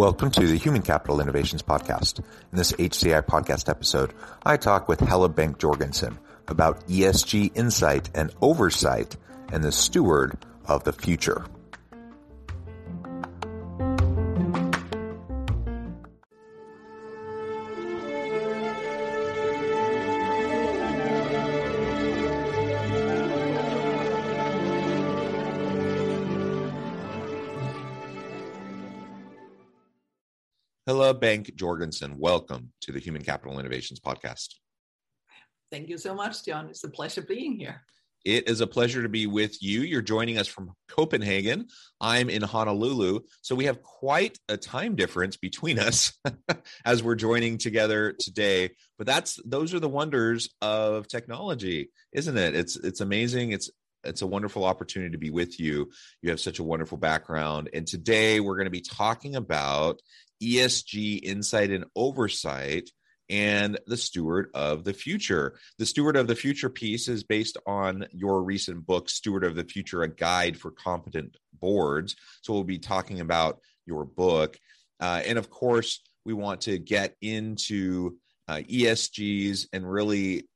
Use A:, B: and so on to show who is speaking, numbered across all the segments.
A: Welcome to the Human Capital Innovations Podcast. In this HCI podcast episode, I talk with Helle Bank Jorgensen about ESG insight and oversight and the steward of the future. Bank Jorgensen, welcome to the Human Capital Innovations Podcast.
B: Thank you so much, John. It's a pleasure being here.
A: It is a pleasure to be with you. You're joining us from Copenhagen. I'm in Honolulu. So we have quite a time difference between us as we're joining together today. But that's those are the wonders of technology, isn't it? It's it's amazing. It's it's a wonderful opportunity to be with you. You have such a wonderful background. And today we're going to be talking about ESG insight and oversight and the steward of the future. The steward of the future piece is based on your recent book, Steward of the Future, a guide for competent boards. So we'll be talking about your book. Uh, and of course, we want to get into uh, ESGs and really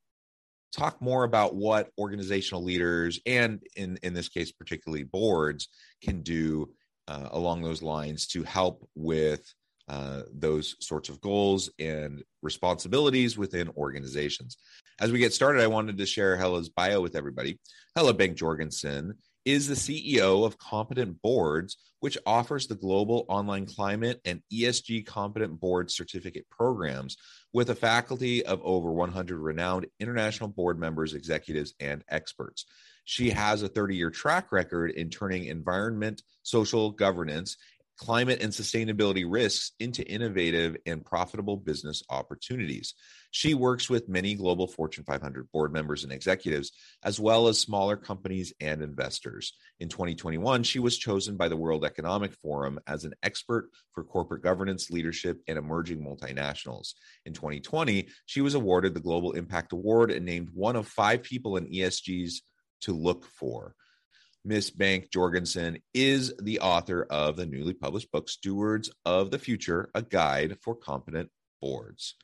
A: talk more about what organizational leaders and in, in this case, particularly boards can do uh, along those lines to help with uh, those sorts of goals and responsibilities within organizations. As we get started, I wanted to share Helle's bio with everybody. Hella Bank Jorgensen is the CEO of Competent Boards, which offers the global online climate and ESG competent board certificate programs with a faculty of over 100 renowned international board members, executives, and experts. She has a 30 year track record in turning environment, social governance, climate and sustainability risks into innovative and profitable business opportunities. She works with many global Fortune 500 board members and executives, as well as smaller companies and investors. In 2021, she was chosen by the World Economic Forum as an expert for corporate governance, leadership, and emerging multinationals. In 2020, she was awarded the Global Impact Award and named one of five people in ESG's to look for. Miss Bank Jorgensen is the author of the newly published book, Stewards of the Future A Guide for Competent Boards.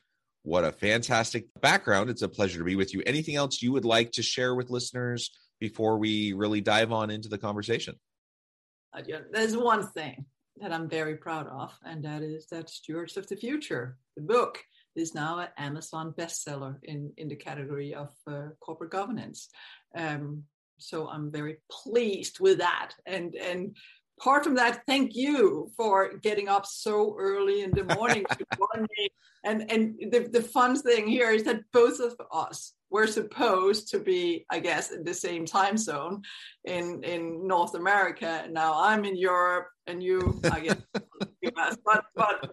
A: What a fantastic background. It's a pleasure to be with you. Anything else you would like to share with listeners before we really dive on into the conversation?
B: Uh, there's one thing that I'm very proud of, and that is that Stewards of the Future, the book, is now an Amazon bestseller in, in the category of uh, corporate governance. Um, so I'm very pleased with that. And and apart from that, thank you for getting up so early in the morning to join me. And and the, the fun thing here is that both of us were supposed to be, I guess, in the same time zone in in North America. Now I'm in Europe, and you, I guess, US, but but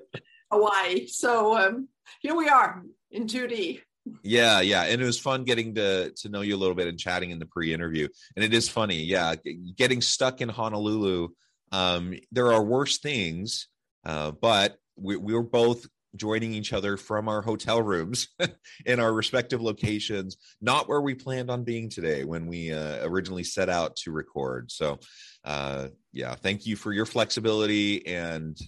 B: Hawaii. So um, here we are in 2D
A: yeah yeah and it was fun getting to to know you a little bit and chatting in the pre-interview and it is funny yeah getting stuck in honolulu um there are worse things uh but we, we were both joining each other from our hotel rooms in our respective locations not where we planned on being today when we uh, originally set out to record so uh yeah thank you for your flexibility and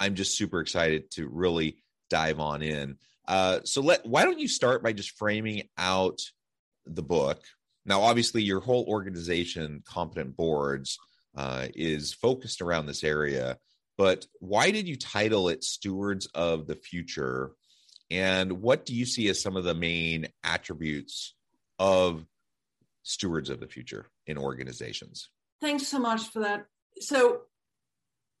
A: i'm just super excited to really dive on in uh, so let why don't you start by just framing out the book? Now, obviously, your whole organization, competent boards, uh, is focused around this area. but why did you title it Stewards of the Future? And what do you see as some of the main attributes of stewards of the future in organizations?
B: Thanks so much for that. So,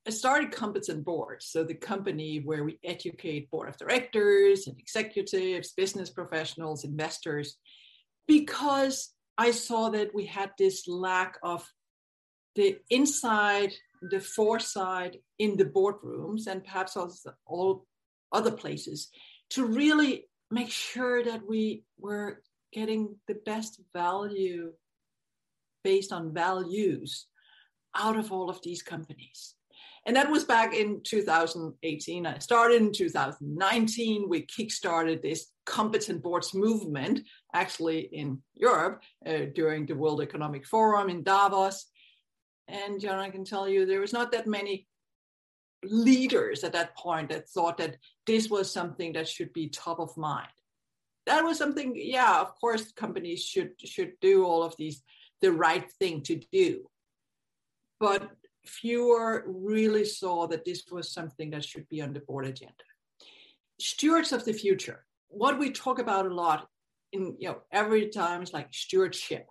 B: I started Competent Boards, so the company where we educate board of directors and executives, business professionals, investors, because I saw that we had this lack of the inside, the foresight in the boardrooms, and perhaps also all other places to really make sure that we were getting the best value based on values out of all of these companies. And that was back in 2018. I started in 2019. We kickstarted this competent boards movement, actually in Europe, uh, during the World Economic Forum in Davos. And John, I can tell you, there was not that many leaders at that point that thought that this was something that should be top of mind. That was something, yeah, of course, companies should should do all of these the right thing to do. But fewer really saw that this was something that should be on the board agenda. Stewards of the future. What we talk about a lot in you know every time is like stewardship.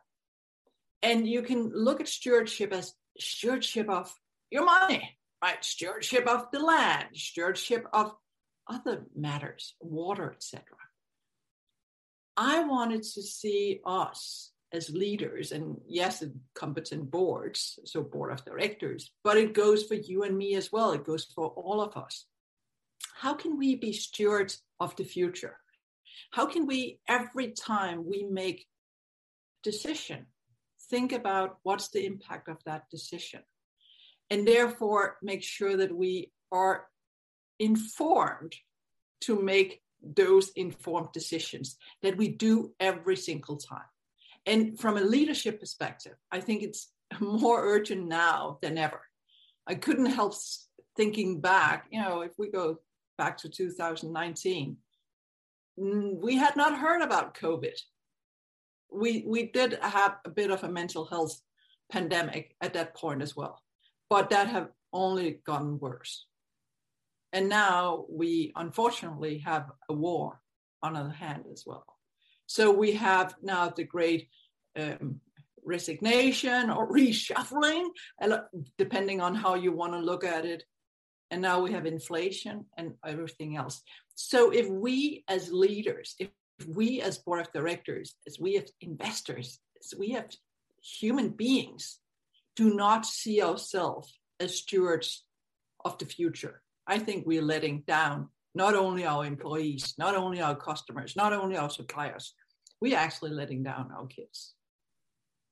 B: And you can look at stewardship as stewardship of your money, right? Stewardship of the land, stewardship of other matters, water, etc. I wanted to see us as leaders, and yes, competent boards, so board of directors, but it goes for you and me as well. It goes for all of us. How can we be stewards of the future? How can we, every time we make decision, think about what's the impact of that decision? And therefore make sure that we are informed to make those informed decisions that we do every single time. And from a leadership perspective, I think it's more urgent now than ever. I couldn't help thinking back, you know, if we go back to 2019, mm, we had not heard about COVID. We, we did have a bit of a mental health pandemic at that point as well, but that have only gotten worse. And now we unfortunately have a war on other hand as well. So we have now the great um, resignation or reshuffling, depending on how you want to look at it. And now we have inflation and everything else. So if we as leaders, if we as board of directors, as we as investors, as we have human beings, do not see ourselves as stewards of the future, I think we're letting down not only our employees, not only our customers, not only our suppliers, we're actually letting down our kids.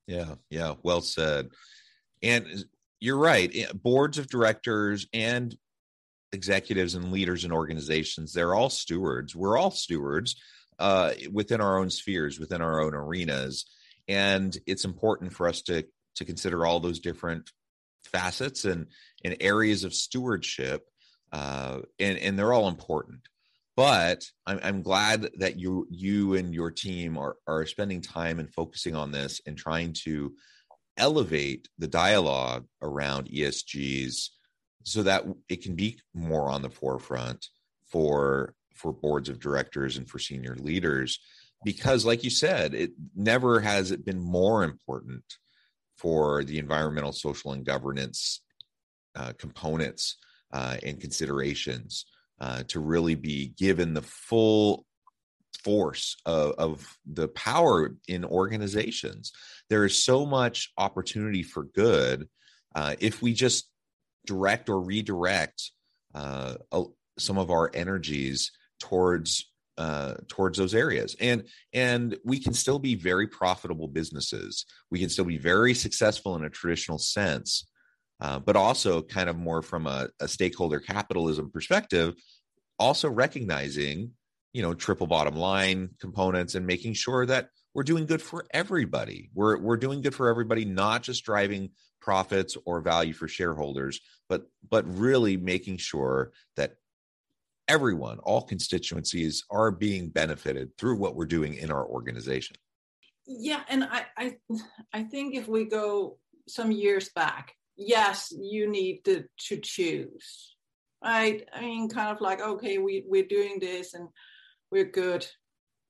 A: Yeah, yeah, well said. And you're right. Eh, boards of directors and executives and leaders in organizations, they're all stewards. We're all stewards uh, within our own spheres, within our own arenas. And it's important for us to to consider all those different facets and, and areas of stewardship. Uh, and, and they're all important but I'm, I'm, glad that you you and your team are are spending time and focusing on this and trying to elevate the dialogue around ESGs so that it can be more on the forefront for for boards of directors and for senior leaders. Because like you said it never has it been more important for the environmental social and governance uh, components uh, and considerations uh, to really be given the full force of, of, the power in organizations. There is so much opportunity for good uh, if we just direct or redirect uh, some of our energies towards uh, towards those areas and and we can still be very profitable businesses we can still be very successful in a traditional sense uh, but also kind of more from a, a stakeholder capitalism perspective, also recognizing, you know, triple bottom line components and making sure that we're doing good for everybody. We're we're doing good for everybody, not just driving profits or value for shareholders, but but really making sure that everyone, all constituencies are being benefited through what we're doing in our organization.
B: Yeah, and I I, I think if we go some years back, yes, you need to, to choose, right? I mean, kind of like, okay, we, we're doing this and we're good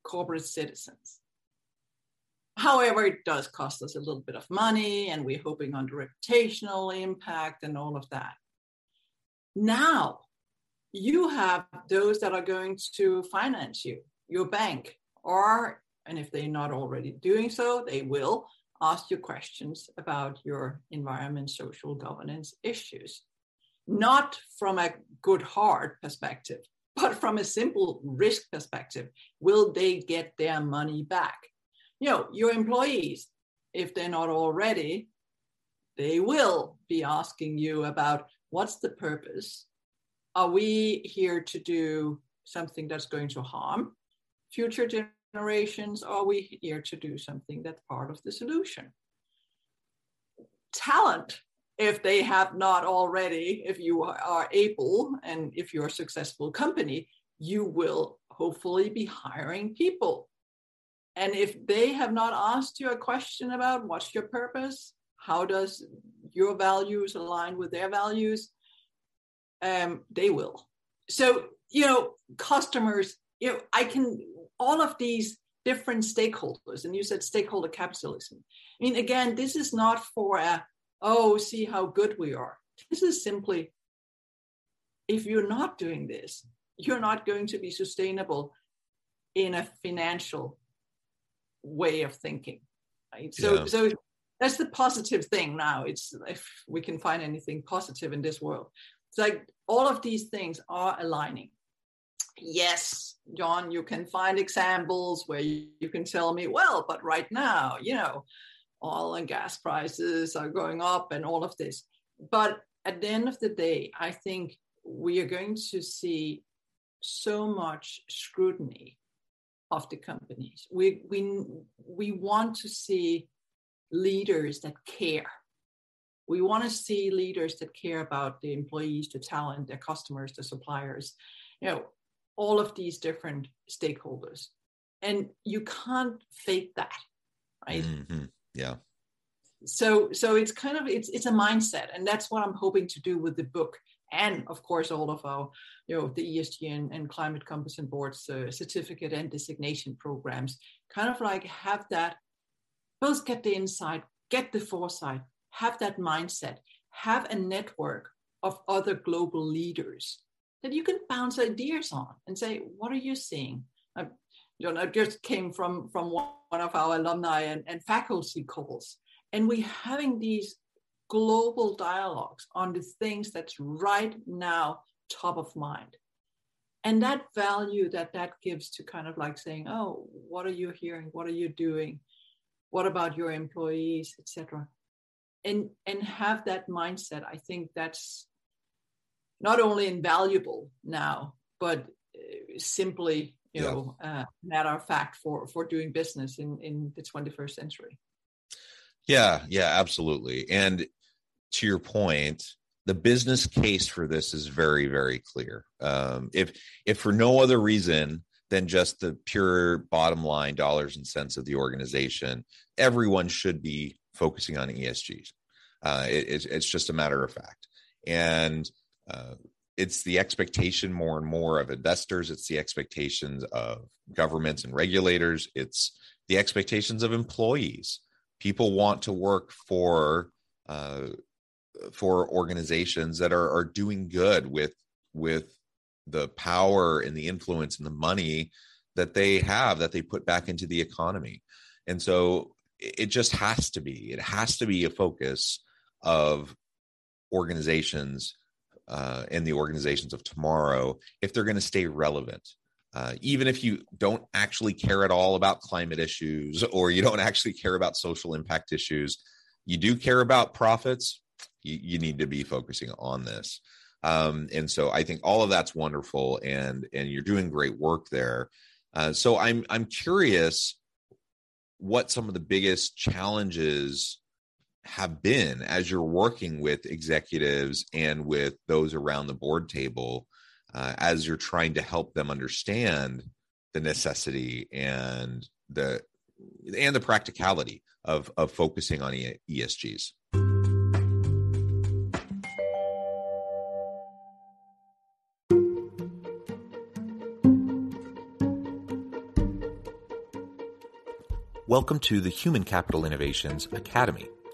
B: corporate citizens. However, it does cost us a little bit of money, and we're hoping on the reputational impact and all of that. Now, you have those that are going to finance you, your bank, or, and if they're not already doing so, they will ask you questions about your environment, social governance issues. Not from a good heart perspective, but from a simple risk perspective. Will they get their money back? You know, your employees, if they're not already, they will be asking you about what's the purpose are we here to do something that's going to harm future generations? Or are we here to do something that's part of the solution? Talent, if they have not already, if you are able and if you're a successful company, you will hopefully be hiring people. And if they have not asked you a question about what's your purpose, how does your values align with their values, um, they will. So, you know, customers, you know, I can, all of these different stakeholders, and you said stakeholder capitalism. I mean, again, this is not for a, oh, see how good we are. This is simply, if you're not doing this, you're not going to be sustainable in a financial way of thinking. Right. So, yeah. so that's the positive thing now. It's if we can find anything positive in this world. It's like all of these things are aligning. Yes, John, you can find examples where you, can tell me, well, but right now, you know, oil and gas prices are going up and all of this. But at the end of the day, I think we are going to see so much scrutiny of the companies. We, we, we want to see leaders that care we want to see leaders that care about the employees, the talent, their customers, the suppliers, you know, all of these different stakeholders. And you can't fake that, right? Mm-hmm.
A: Yeah.
B: So so it's kind of it's it's a mindset, and that's what I'm hoping to do with the book, and of course all of our you know the ESG and, and climate competent boards uh, certificate and designation programs, kind of like have that both get the insight, get the foresight, have that mindset, have a network of other global leaders that you can bounce ideas on and say, what are you seeing? I, you know, just came from, from one of our alumni and, and faculty calls, and we're having these global dialogues on the things that's right now top of mind. And that value that that gives to kind of like saying, oh, what are you hearing? What are you doing? What about your employees, etc and and have that mindset i think that's not only invaluable now but uh, simply you yeah. know uh, matter of fact for for doing business in in the 21st century
A: yeah yeah absolutely and to your point the business case for this is very very clear um, if if for no other reason than just the pure bottom line dollars and cents of the organization everyone should be focusing on ESGs. Uh, it, it's, it's just a matter of fact. And uh, it's the expectation more and more of investors. It's the expectations of governments and regulators. It's the expectations of employees. People want to work for uh, for organizations that are, are doing good with with the power and the influence and the money that they have that they put back into the economy. And so it just has to be it has to be a focus of organizations uh, and the organizations of tomorrow if they're going to stay relevant. Uh, even if you don't actually care at all about climate issues or you don't actually care about social impact issues you do care about profits you, you need to be focusing on this. Um, and so i think all of that's wonderful and and you're doing great work there. Uh, so i'm i'm curious what some of the biggest challenges have been as you're working with executives and with those around the board table uh, as you're trying to help them understand the necessity and the and the practicality of of focusing on ESGs. Welcome to the Human Capital Innovations Academy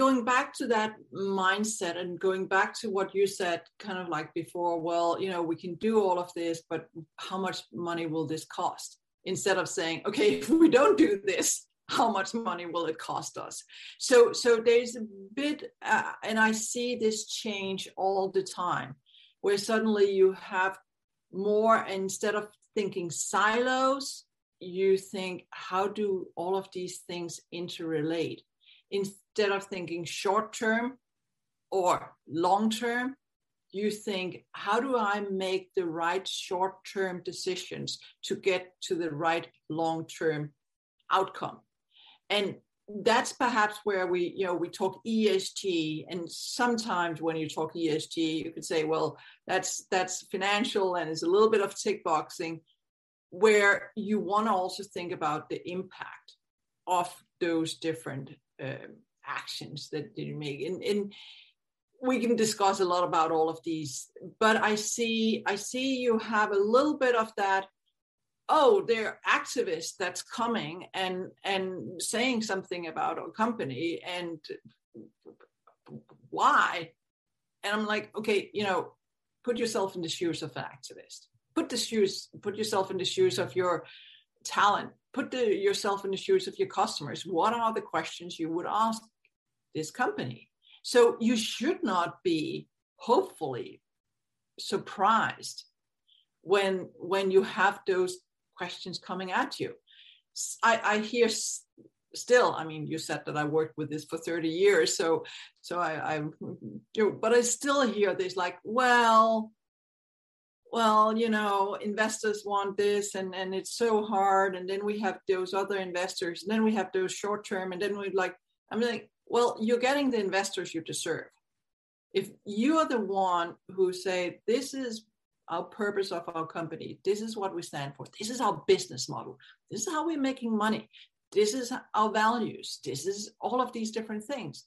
B: Going back to that mindset and going back to what you said kind of like before well you know we can do all of this but how much money will this cost? Instead of saying okay if we don't do this how much money will it cost us? So so there's a bit uh, and i see this change all the time where suddenly you have more instead of thinking silos you think how do all of these things interrelate instead of thinking short term or long term, you think, how do I make the right short term decisions to get to the right long term outcome? And that's perhaps where we, you know, we talk ESG, and sometimes when you talk ESG, you could say, well, that's that's financial and it's a little bit of tick boxing, where you want to also think about the impact of those different um, actions that you make? And, and we can discuss a lot about all of these but i see i see you have a little bit of that oh they're activists that's coming and and saying something about our company and why? And i'm like okay you know put yourself in the shoes of an activist. Put the shoes put yourself in the shoes of your talent put the, yourself in the shoes of your customers what are the questions you would ask this company. So you should not be hopefully surprised when when you have those questions coming at you. I, I hear still i mean you said that i worked with this for 30 years so so i i you know, but i still hear this like well well you know investors want this and and it's so hard and then we have those other investors and then we have those short term and then we like i'm like well, you're getting the investors you deserve. If you are the one who say, this is our purpose of our company, this is what we stand for, this is our business model, this is how we're making money, this is our values, this is all of these different things.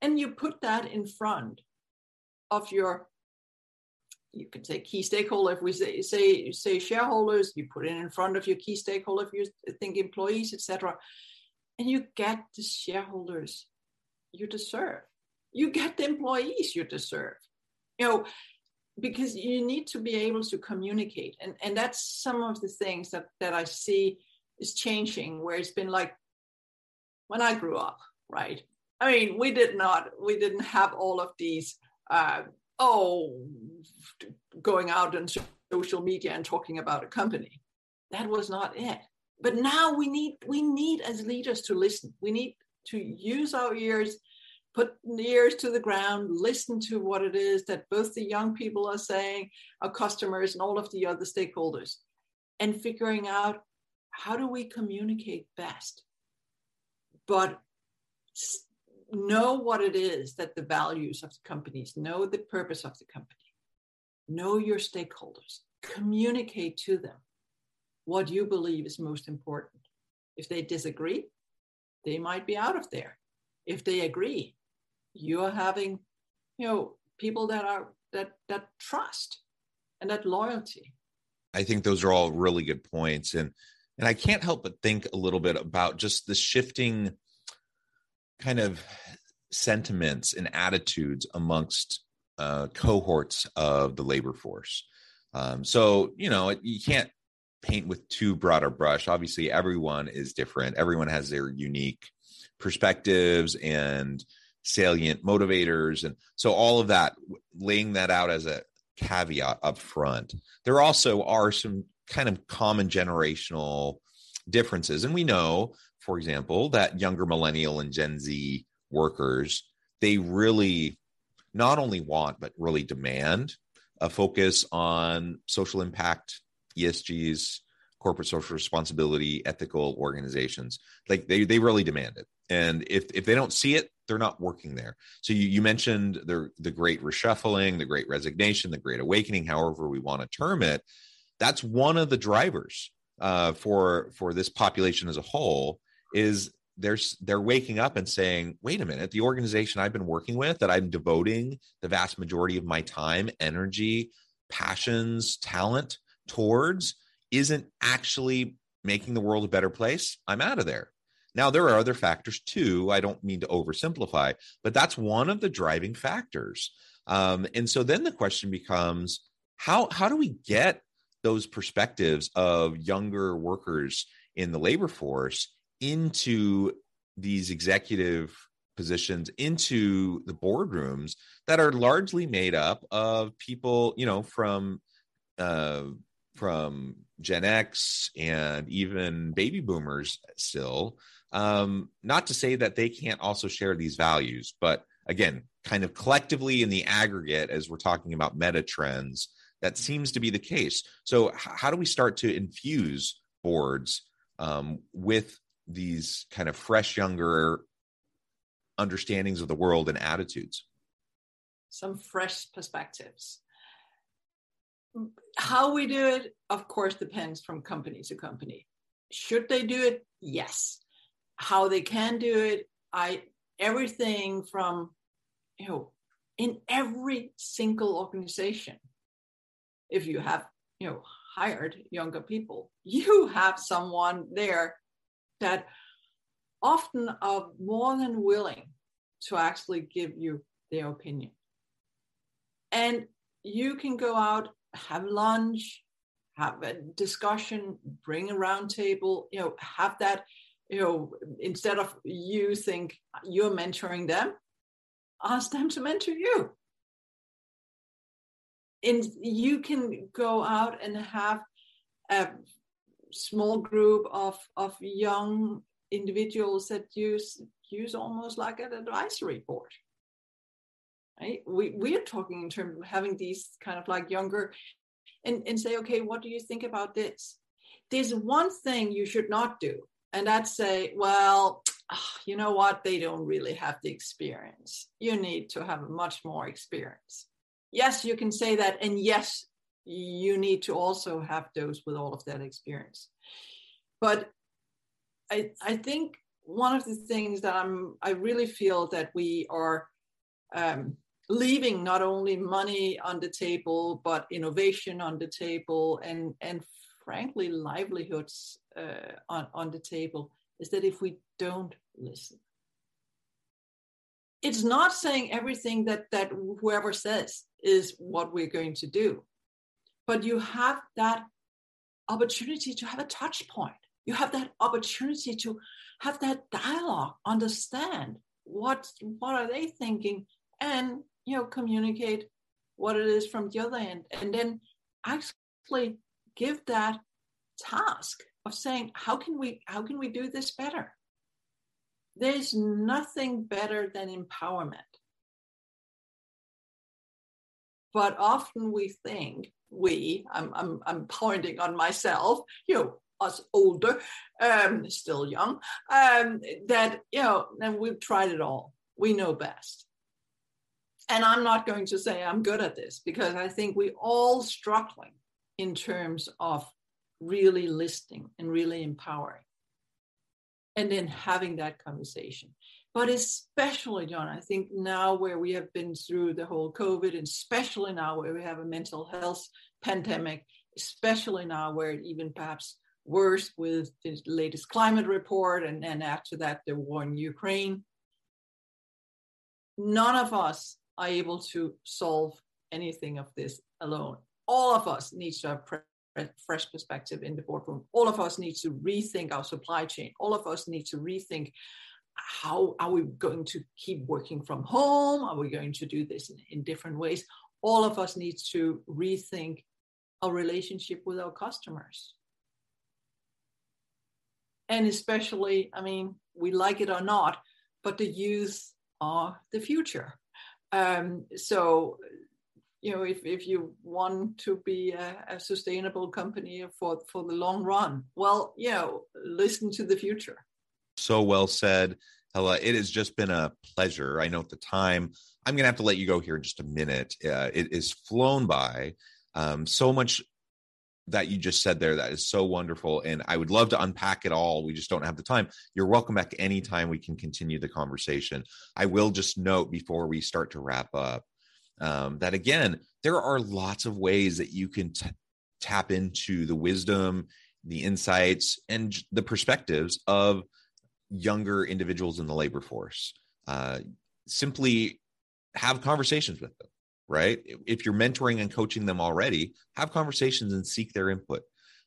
B: And you put that in front of your you can say key stakeholder if we say say say shareholders you put it in front of your key stakeholder if you think employees etc and you get the shareholders you deserve. You get the employees you deserve. You know, because you need to be able to communicate. And, and that's some of the things that, that I see is changing, where it's been like when I grew up, right? I mean, we did not, we didn't have all of these, uh, oh, going out on social media and talking about a company. That was not it. But now we need, we need as leaders to listen. We need to use our ears, put ears to the ground, listen to what it is that both the young people are saying, our customers, and all of the other stakeholders, and figuring out how do we communicate best. But know what it is that the values of the companies, know the purpose of the company, know your stakeholders, communicate to them what you believe is most important. If they disagree, they might be out of there. If they agree, you're having, you know, people that are that that trust and that loyalty.
A: I think those are all really good points. And and I can't help but think a little bit about just the shifting kind of sentiments and attitudes amongst uh, cohorts of the labor force. Um, so, you know, you can't paint with too broad a brush. Obviously, everyone is different, everyone has their unique perspectives and salient motivators. And so, all of that, laying that out as a caveat up front, there also are some kind of common generational differences. And we know, for example, that younger millennial and Gen Z workers, they really not only want, but really demand a focus on social impact, ESGs, corporate social responsibility, ethical organizations. Like they they really demand it. And if if they don't see it, they're not working there. So you, you mentioned the the great reshuffling, the great resignation, the great awakening, however we want to term it. That's one of the drivers uh, for for this population as a whole is there's they're waking up and saying wait a minute the organization i've been working with that i'm devoting the vast majority of my time energy passions talent towards isn't actually making the world a better place i'm out of there. Now there are other factors too i don't mean to oversimplify but that's one of the driving factors. Um, and so then the question becomes how how do we get those perspectives of younger workers in the labor force into these executive positions into the boardrooms that are largely made up of people you know from uh, from gen x and even baby boomers still. Um, not to say that they can't also share these values but again kind of collectively in the aggregate as we're talking about meta trends that seems to be the case. So h- how do we start to infuse boards um, with these kind of fresh, younger understandings of the world and attitudes?
B: Some fresh perspectives. How we do it, of course, depends from company to company. Should they do it? Yes. How they can do it, I everything from you know in every single organization. If you have you know hired younger people, you have someone there that often are more than willing to actually give you their opinion. And you can go out, have lunch, have a discussion, bring a round table, you know, have that, you know, instead of you think you're mentoring them, ask them to mentor you. And you can go out and have a small group of of young individuals that use use almost like an advisory board. Right? We we are talking in terms of having these kind of like younger and and say okay what do you think about this? There's one thing you should not do and that's say well ah, you know what? They don't really have the experience. You need to have much more experience. Yes you can say that and yes you need to also have those with all of that experience. But I, I think one of the things that I'm, I really feel that we are um, leaving not only money on the table, but innovation on the table and, and frankly, livelihoods uh, on, on the table is that if we don't listen, it's not saying everything that, that whoever says is what we're going to do but you have that opportunity to have a touch point. You have that opportunity to have that dialogue, understand what what are they thinking, and you know communicate what it is from the other end, and then actually give that task of saying how can we how can we do this better. There's nothing better than empowerment. But often we think we, I'm, I'm, I'm pointing on myself, you know, us older, um, still young, um, that, you know, and we've tried it all. We know best. And I'm not going to say I'm good at this because I think we all struggling in terms of really listening and really empowering and then having that conversation but especially john i think now where we have been through the whole covid and especially now where we have a mental health pandemic especially now where even perhaps worse with the latest climate report and, and after that the war in ukraine none of us are able to solve anything of this alone all of us needs to have pre- fresh perspective in the boardroom. All of us need to rethink our supply chain. All of us need to rethink how are we going to keep working from home? Are we going to do this in, in different ways? All of us need to rethink our relationship with our customers. And especially, I mean, we like it or not, but the youth are the future. Um, so, you know, if, if you want to be a, a, sustainable company for, for the long run, well, you know, listen to the future.
A: So well said. Helle, it has just been a pleasure. I know at the time, I'm going to have to let you go here in just a minute. Uh, it is flown by. Um, so much that you just said there that is so wonderful and i would love to unpack it all we just don't have the time you're welcome back anytime we can continue the conversation i will just note before we start to wrap up um, that again there are lots of ways that you can t- tap into the wisdom the insights and the perspectives of younger individuals in the labor force uh, simply have conversations with them right? If you're mentoring and coaching them already, have conversations and seek their input.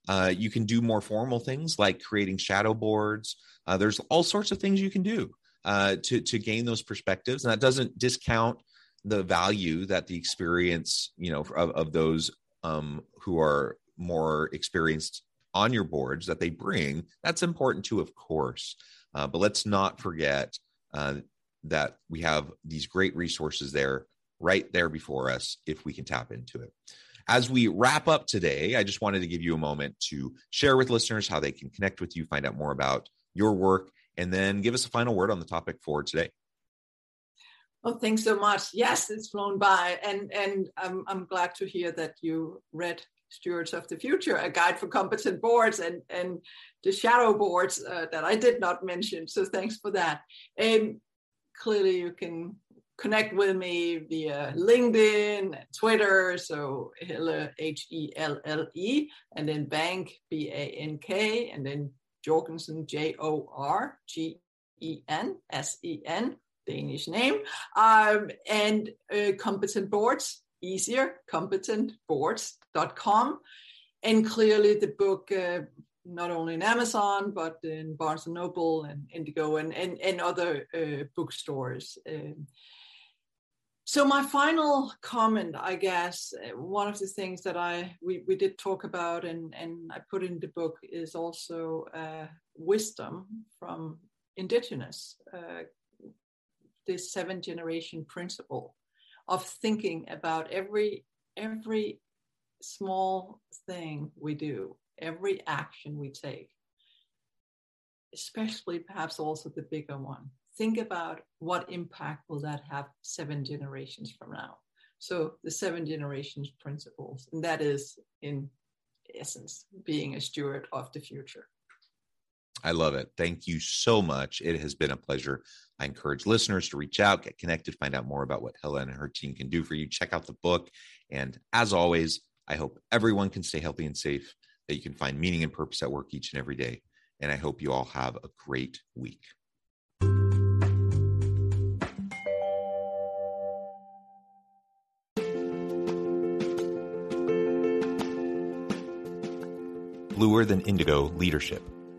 A: Uh, you can do more formal things like creating shadow boards. Uh, there's all sorts of things you can do uh, to to gain those perspectives, and that doesn't discount the value that the experience, you know, of, of those um, who are more experienced on your boards that they bring. That's important too, of course. Uh, but let's not forget uh, that we have these great resources there right there before us if we can tap into it. As we wrap up today, I just wanted to give you a moment to share with listeners how they can connect with you, find out more about your work, and then give us a final word on the topic for today.
B: Oh, thanks so much. Yes, it's flown by, and and I'm I'm glad to hear that you read Stewards of the Future, a guide for competent boards, and and the shadow boards uh, that I did not mention. So thanks for that. And clearly, you can connect with me via LinkedIn, Twitter. So Helle, H E L L E, and then Bank, B A N K, and then Jorgensen, J O R G E N S E N, Danish name. Um, and uh, competent boards, easier, competentboards.com. And clearly the book, uh, not only in Amazon, but in Barnes and Noble and Indigo and, and, and other uh, bookstores. Um, so my final comment i guess uh, one of the things that i we, we did talk about and and i put in the book is also uh, wisdom from indigenous uh, this seven generation principle of thinking about every every small thing we do every action we take especially perhaps also the bigger one think about what impact will that have seven generations from now. So the seven generations principles, and that is in essence being a steward of the future.
A: I love it. Thank you so much. It has been a pleasure. I encourage listeners to reach out, get connected, find out more about what Helen and her team can do for you. Check out the book. And as always, I hope everyone can stay healthy and safe, that you can find meaning and purpose at work each and every day. And I hope you all have a great week. Bluer Than Indigo Leadership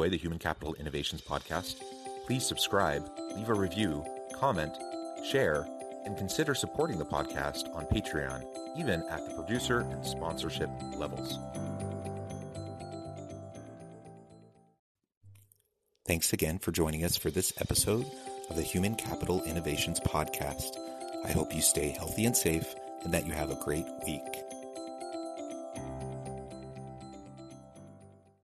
A: Enjoy the Human Capital Innovations podcast? Please subscribe, leave a review, comment, share, and consider supporting the podcast on Patreon, even at the producer and sponsorship levels. Thanks again for joining us for this episode of the Human Capital Innovations podcast. I hope you stay healthy and safe and that you have a great week.